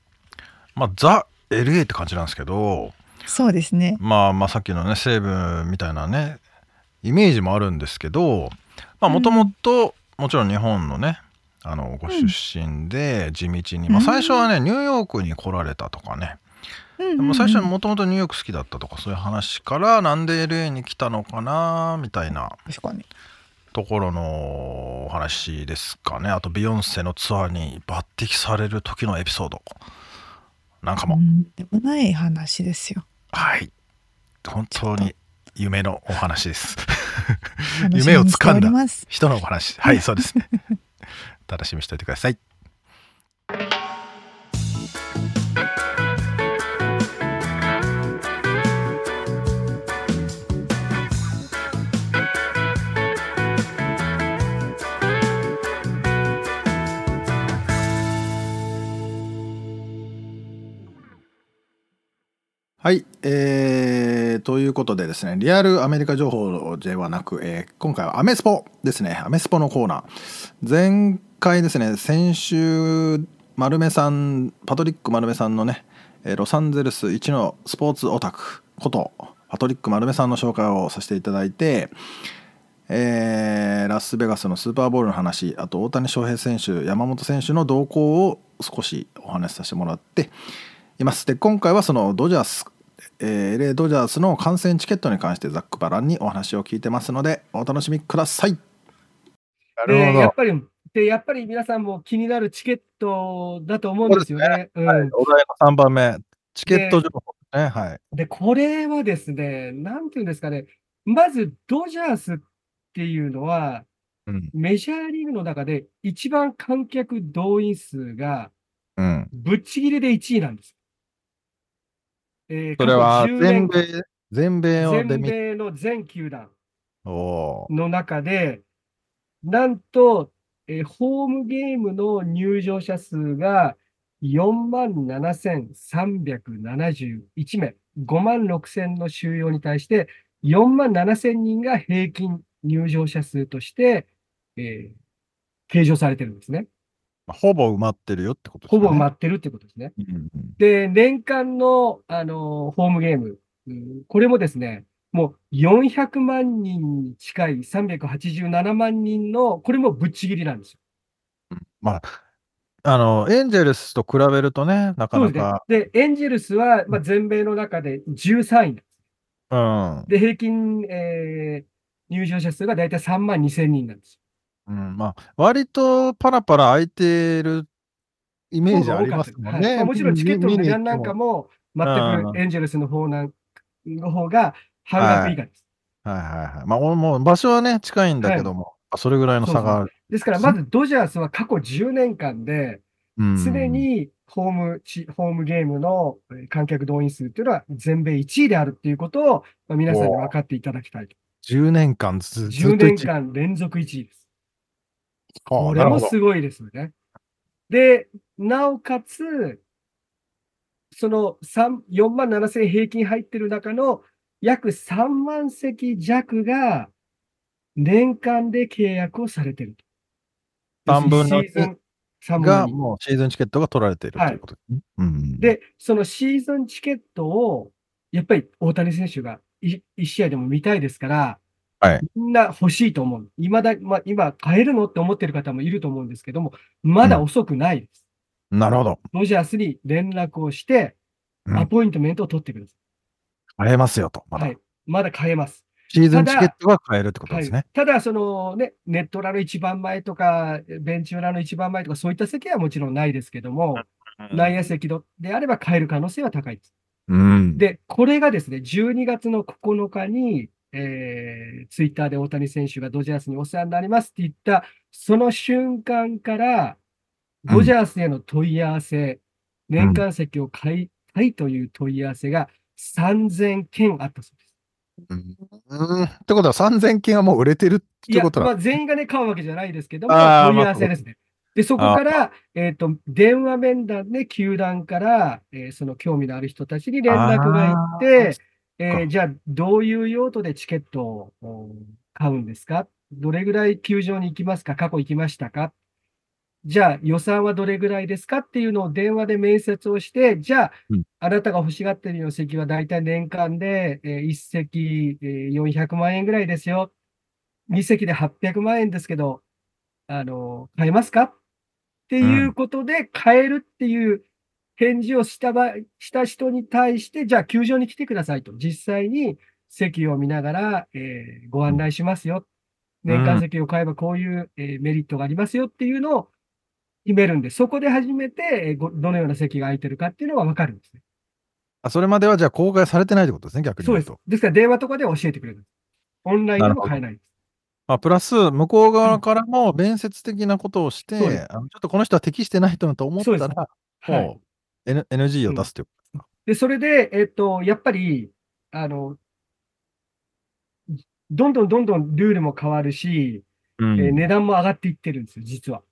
まあザ・ LA って感じなんですけどそうですね。まあまあさっきのね西部みたいなねイメージもあるんですけどもともともちろん日本のねあのご出身で地道に、まあ、最初はねニューヨークに来られたとかね、でも最初はもともとニューヨーク好きだったとかそういう話からなんで LA に来たのかなみたいな。確かに。ところのお話ですかね。あとビヨンセのツアーに抜擢される時のエピソードなんかも、でもない話ですよ。はい。本当に夢のお話です。夢をつかんだ人のお話。はいそうですね。楽しみにしておいてくださいはい、えー、ということでですね、リアルアメリカ情報ではなく、えー、今回はアメスポですね、アメスポのコーナー。前回ですね、先週、丸目さん、パトリック丸目さんのね、ロサンゼルス一のスポーツオタクこと、パトリック丸目さんの紹介をさせていただいて、えー、ラスベガスのスーパーボールの話、あと大谷翔平選手、山本選手の動向を少しお話しさせてもらって、います。で、今回はそのドジャース、えー、LA ドジャースの観戦チケットに関してざっくばらんにお話を聞いてますので、お楽しみください。なるほど。やっぱり、で、やっぱり皆さんも気になるチケットだと思うんですよね。ねうん、はい、お題の3番目、チケット情報ね。はい。で、これはですね、なんていうんですかね、まずドジャースっていうのは、うん、メジャーリーグの中で一番観客動員数が、ぶっちぎりで1位なんです。えー、それは全米、全米を全米の全球団の中で、なんと、えー、ホームゲームの入場者数が4万7371名、5万6000の収容に対して、4万7000人が平均入場者数として、えー、計上されてるんですね。ほぼ埋まってるよってことですね。ほぼ埋まってるってことですね。うんうん、で、年間の、あの、ホームゲーム、うん、これもですね、もう400万人に近い387万人の、これもぶっちぎりなんですよ。まあ、あの、エンジェルスと比べるとね、なかなか。で、エンジェルスは、まあ、全米の中で13位です。うん。で、平均、えー、入場者数が大体3万2000人なんですよ。うん、まあ、割とパラパラ空いてるイメージありますもんね。はいまあ、もちろんチケットの値段なんかも、全くエンジェルスの方なんの方が半額以下です。はい、はい、はいはい。まあ、もう場所はね、近いんだけども、はい、それぐらいの差がある。ですから、まずドジャースは過去10年間で、常にホームホームゲームの観客動員数っていうのは全米1位であるっていうことを、まあ、皆さんに分かっていただきたいと。10年間ずっと10年間連続1位です。これもすごいですよね。で、なおかつ、その4万7千平均入ってる中の約3万席弱が年間で契約をされてると。3分の1がもうシーズンチケットが取られているということですね。はいうん、で、そのシーズンチケットをやっぱり大谷選手が1試合でも見たいですから、はい、みんな欲しいと思う。今だ、まあ、今買えるのって思ってる方もいると思うんですけども、まだ遅くないです。うん、なるほど。ロジャースに連絡をして、アポイントメントを取ってください。買えますよと。まだ。はい。まだ買えます。シーズンチケットが買えるってことですね。はい、ただ、そのね、ネット裏の一番前とか、ベンチ裏の一番前とか、そういった席はもちろんないですけども、内野席であれば買える可能性は高いです。うん、で、これがですね、12月の9日に、えー、ツイッターで大谷選手がドジャースにお世話になりますって言った、その瞬間から、ドジャースへの問い合わせ、うん、年間席を買いたいという問い合わせが3000件あったそうです。うん、ってことは3000件はもう売れてるってことなまあ、全員がね、買うわけじゃないですけども、問い合わせですね。で、そこから、えっ、ー、と、電話面談で球団から、えー、その興味のある人たちに連絡が行って、えー、じゃあ、どういう用途でチケットを買うんですか？どれぐらい球場に行きますか？過去行きましたか？じゃあ、予算はどれぐらいですかっていうのを電話で面接をして、じゃあ、うん、あなたが欲しがってるような席は大体年間で、えー、1席、えー、400万円ぐらいですよ。2席で800万円ですけど、あの、買えますか？っていうことで買えるっていう返事をした場した人に対して、じゃあ球場に来てくださいと。実際に席を見ながら、えー、ご案内しますよ。年間席を買えばこういう、えー、メリットがありますよっていうのを決めるんで、そこで初めて、えー、どのような席が空いてるかっていうのがわかるんですね。あ、それまではじゃあ公開されてないってことですね、逆に。そうです。ですから電話とかで教えてくれる。オンラインでも買えないです。まあ、プラス、向こう側からも面接的なことをして、うん、あのちょっとこの人は適してないと思ったら、はい、N、NG を出すということです、うん、で、それで、えっ、と、やっぱり、あの、どんどんどんどんルールも変わるし、うん、えー、値段も上がっていってるんですよ、実は。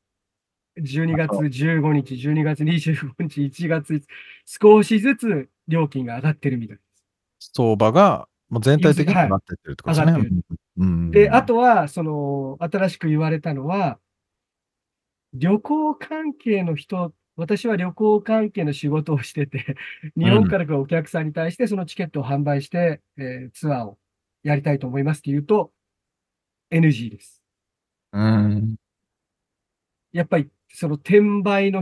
12月15日、12月25日、1月、少しずつ料金が上がってるみたいです。相場がもう全体的に上がってってるってことですね。はいで、あとは、その、新しく言われたのは、旅行関係の人、私は旅行関係の仕事をしてて、日本から来るお客さんに対してそのチケットを販売して、えー、ツアーをやりたいと思いますって言うと、NG です。うん。やっぱり、その転売の、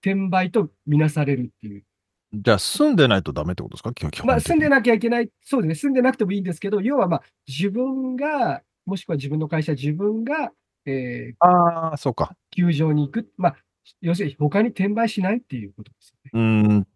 転売とみなされるっていう。じゃあ、住んでないとダメってことですか？基本まあ、住んでなきゃいけない。そうですね。住んでなくてもいいんですけど、要はまあ、自分が、もしくは自分の会社、自分が、えー、ああ、そうか。球場に行く。まあ、要するに他に転売しないっていうことですよね。うん。っ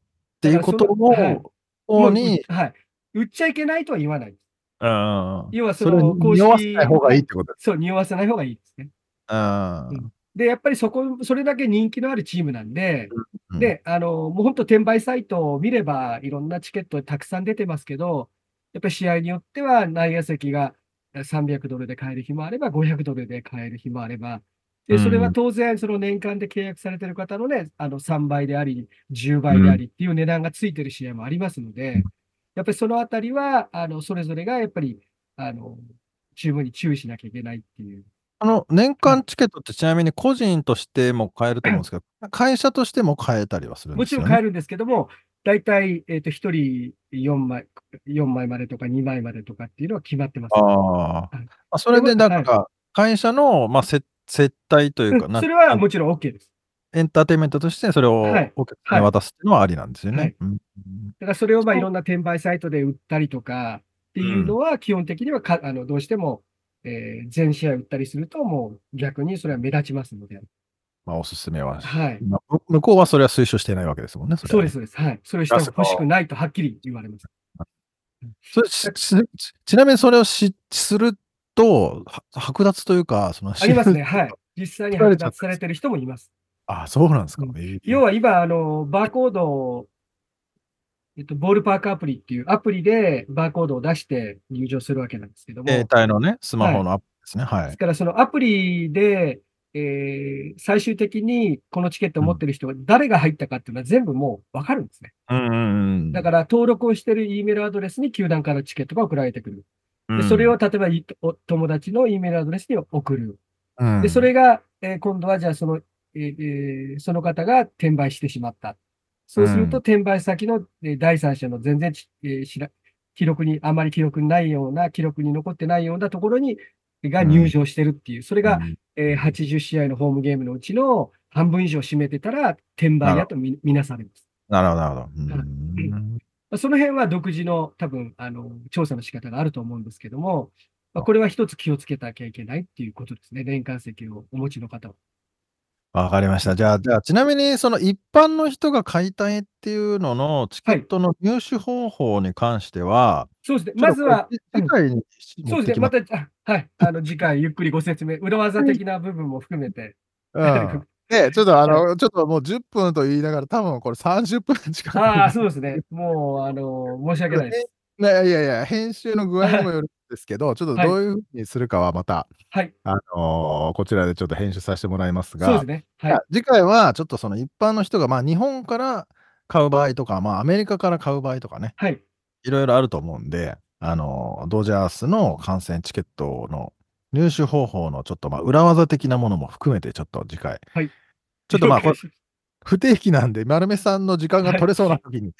ていうことを、はい、に、はい。売っちゃいけないとは言わない。あ要はその公式。匂わせない方がいいってことそう、匂わせない方がいいですね。ああ、うんで、やっぱりそこ、それだけ人気のあるチームなんで、うん、で、あの、もう本当転売サイトを見れば、いろんなチケットたくさん出てますけど、やっぱり試合によっては内野席が300ドルで買える日もあれば、500ドルで買える日もあれば、で、それは当然、その年間で契約されてる方のね、あの3倍であり、10倍でありっていう値段がついてる試合もありますので、やっぱりそのあたりは、あの、それぞれがやっぱり、あの、十分に注意しなきゃいけないっていう。あの、年間チケットってちなみに個人としても買えると思うんですけど、会社としても買えたりはするんですよ、ね、もちろん買えるんですけども、大体、えっ、ー、と、1人4枚、4枚までとか2枚までとかっていうのは決まってます、ね。あ、はい、あ。それで、なんか、会社の、まあ、接待というか、それはもちろん OK です。エンターテインメントとしてそれをお客さんに渡すっていうのはありなんですよね。はいはい、だからそれをまあいろんな転売サイトで売ったりとかっていうのは基本的にはか、あのどうしてもえー、全試合打ったりすると、もう逆にそれは目立ちますので。まあ、おすすめは、はい、向こうはそれは推奨してないわけですもんね。そそうです、そうです。はい。それをしてほしくないとはっきり言われます。それちちなみにそれをしすると、剥奪というか、そのありますね。はい。実際に剥奪されてる人もいます。あそうなんですか。うんえー、要は今、あの、バーコードえっと、ボールパークアプリっていうアプリでバーコードを出して入場するわけなんですけども。携帯のね、スマホのアプリですね。はい。ですからそのアプリで、えー、最終的にこのチケットを持ってる人が誰が入ったかっていうのは全部もうわかるんですね。うんうんうん、だから登録をしてる E メールアドレスに球団からチケットが送られてくる。でそれを例えば友達の E メールアドレスに送る。うん、で、それが、えー、今度はじゃあその、えー、その方が転売してしまった。そうすると、転売先の第三者の全然、えー、しら記録に、あまり記録にないような、記録に残ってないようなところに、が入場してるっていう、それが、えー、80試合のホームゲームのうちの半分以上占めてたら、転売やとみなされます。なるほど、なるほど。うん、その辺は独自の多分、あの、調査の仕方があると思うんですけども、まあ、これは一つ気をつけなきゃいけないっていうことですね。年間席をお持ちの方は。わかりました。じゃあ、じゃあ、ちなみにその一般の人が買いたいっていうののチケットの入手方法に関しては、そうですね。まずは、次回にそうですね。また、はい。あの、次回ゆっくりご説明、裏技的な部分も含めて。うん。で、ちょっとあの、ちょっともう10分と言いながら、多分これ30分近く。ああ、そうですね。もう、あの、申し訳ないです。い やいやいや、編集の具合にもよるんですけど、ちょっとどういうふうにするかはまた、はい。あのー、こちらでちょっと編集させてもらいますが、そうですね。はい。次回はちょっとその一般の人が、まあ日本から買う場合とか、まあアメリカから買う場合とかね、はい。いろいろあると思うんで、あのー、ドジャースの観戦チケットの入手方法のちょっとまあ裏技的なものも含めてちょっと次回、はい。ちょっとまあ不定期なんで、丸目さんの時間が取れそうな時に、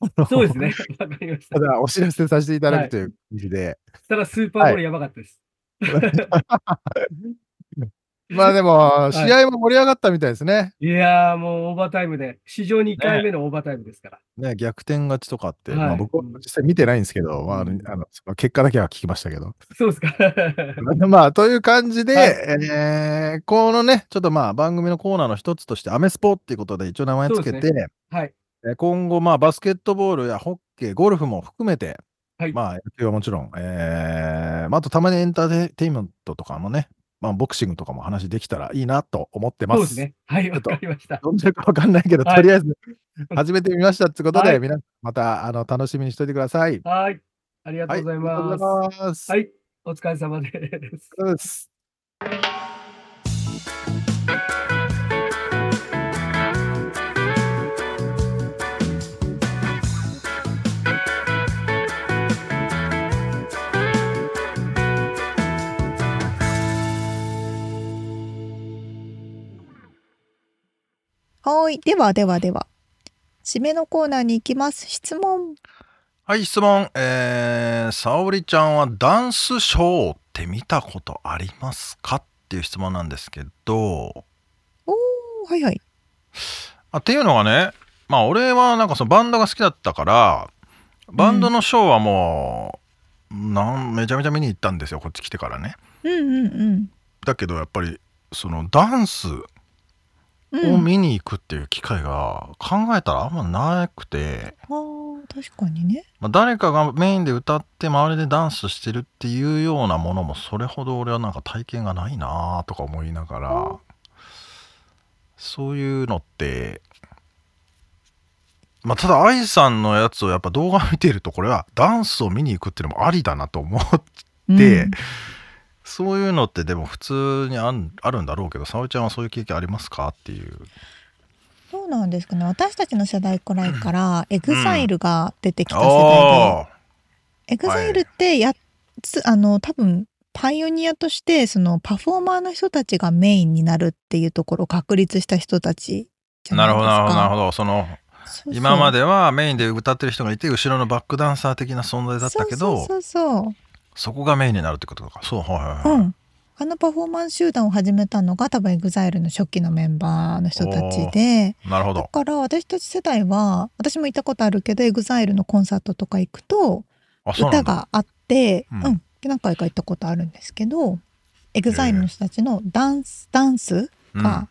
そうですね。わかりました。ただ、お知らせさせていただくという感じで。ただ、スーパーボールやばかったです。まあでも、試合も盛り上がったみたいですね。いやー、もうオーバータイムで、史上2回目のオーバータイムですから。ね、逆転勝ちとかって、まあ僕は実際見てないんですけど、まあ、あの結果だけは聞きましたけど。そうですか。まあ、という感じで、えー、このね、ちょっとまあ番組のコーナーの一つとして、アメスポっていうことで一応名前つけて、はい。今後、まあバスケットボールやホッケー、ゴルフも含めて、はい、まあ野球はもちろん、えー、まあ、あとたまにエンターテインメントとかもね、まあ、ボクシングとかも話できたらいいなと思ってます。そうですね。はい、わかりました。どんなかわかんないけど、とりあえず始めてみましたってことで、はい、皆さんまたあの楽しみにしておいてください。はい。ありがとうございます。はい、お疲れ様です。はい。ではではでは。締めのコーナーに行きます。質問。はい、質問。えー、沙織ちゃんはダンスショーって見たことありますか？っていう質問なんですけど。おー、はいはい。あっていうのがね、まあ俺はなんかそのバンドが好きだったから、バンドのショーはもう、うん、なんめちゃめちゃ見に行ったんですよ、こっち来てからね。うんうんうん。だけどやっぱり、そのダンスを見に行くっていう機会が考えたらあんまなくて、あ確かにね、まあ、誰かがメインで歌って周りでダンスしてるっていうようなものもそれほど俺はなんか体験がないなとか思いながらそういうのってまあただ愛さんのやつをやっぱ動画見てるとこれはダンスを見に行くっていうのもありだなと思って、うんそういうのってでも普通にあんあるんだろうけど沙織ちゃんはそういう経験ありますかっていう。どうなんですかね。私たちの世代くらいから EXILE が出てきた世代で、 EXILE ってやつ、あの多分パイオニアとしてそのパフォーマーの人たちがメインになるっていうところを確立した人たちじゃないですか。なるほどなるほどその今まではメインで歌ってる人がいて後ろのバックダンサー的な存在だったけどそうそうそうそこがメインになるってことか。そうはいはいはい、うん、あのパフォーマンス集団を始めたのが多分 EXILE の初期のメンバーの人たちで。なるほど。だから私たち世代は私も行ったことあるけど EXILE のコンサートとか行くと歌があってうん、何回か行ったことあるんですけど EXILE の人たちのダンスダンスが、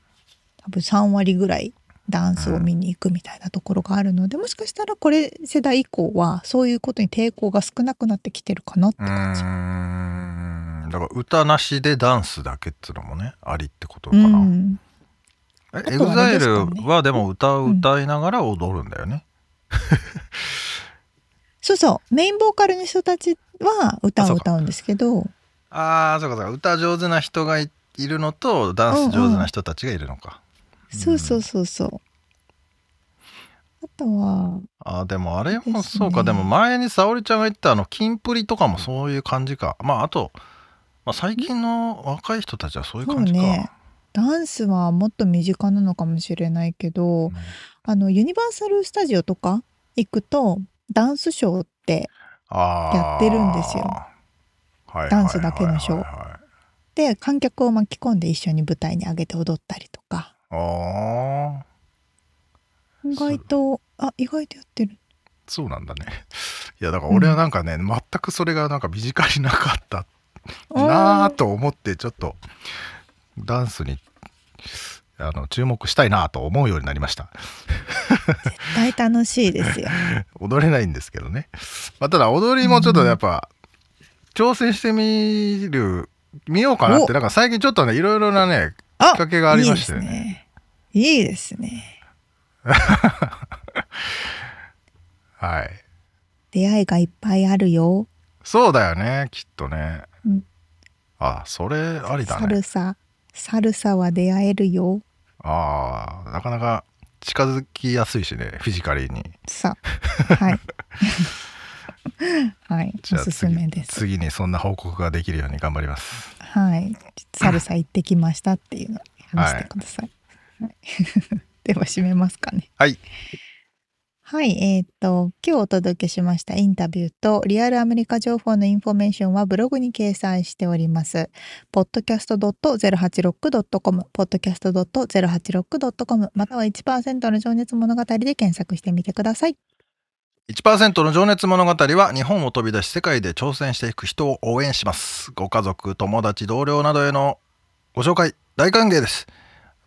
多分3割ぐらいダンスを見に行くみたいなところがあるので、もしかしたらこれ世代以降はそういうことに抵抗が少なくなってきてるかなって感じ。うんだから歌なしでダンスだけっていうのもねありってことかな。うん、え EXILEはでも歌を歌いながら踊るんだよね。うん、そうそうメインボーカルの人たちは歌を歌うんですけどああそうかそうか歌上手な人がいるのとダンス上手な人たちがいるのか。そうそうそうそう。あとは。あ、でもあれもそうか、でも前に沙織ちゃんが言ったあの、キンプリとかもそういう感じか。まあ、あと、まあ、最近の若い人たちはそういう感じか。ね、ダンスはもっと身近なのかもしれないけど、うん、あの、ユニバーサル・スタジオとか行くと、ダンスショーってやってるんですよ。ダンスだけのショー。で、観客を巻き込んで一緒に舞台に上げて踊ったりとか。ああ。意外と、あ、意外とやってる。そうなんだね。いや、だから俺はなんかね、うん、全くそれがなんか身近になかったなぁと思って、ちょっとダンスにあの注目したいなと思うようになりました絶対楽しいですよ 踊れないんですけどね、まあ、ただ踊りもちょっとやっぱ、挑戦してみる見ようかなってなんか最近ちょっとねいろいろなねきっかけがありましてね。いいですね。はい。出会いがいっぱいあるよ。そうだよねきっとね、うん、あそれありだね。サルササルサは出会えるよ。ああなかなか近づきやすいしねフィジカルに。さはい。はい。おすすめです。次にそんな報告ができるように頑張りますはい。サルサ行ってきましたっていうのを話してください、はい、では締めますかね。はい。はい、えっ、ー、と、今日お届けしましたインタビューとリアルアメリカ情報のインフォメーションはブログに掲載しております。podcast.086.com、podcast.086.com、または1%の情熱物語で検索してみてください。1%の情熱物語は日本を飛び出し世界で挑戦していく人を応援します。ご家族、友達、同僚などへのご紹介大歓迎です。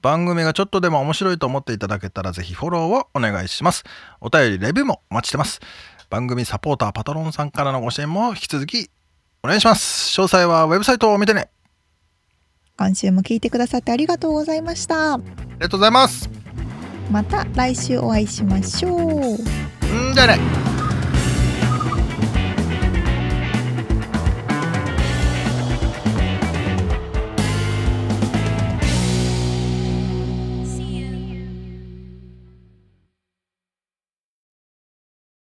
番組がちょっとでも面白いと思っていただけたらぜひフォローをお願いします。お便り、レビューもお待ちしてます。番組サポーター、パトロンさんからのご支援も引き続きお願いします。詳細はウェブサイトを見てね。今週も聞いてくださってありがとうございました。ありがとうございます。また来週お会いしましょう。んじゃあね。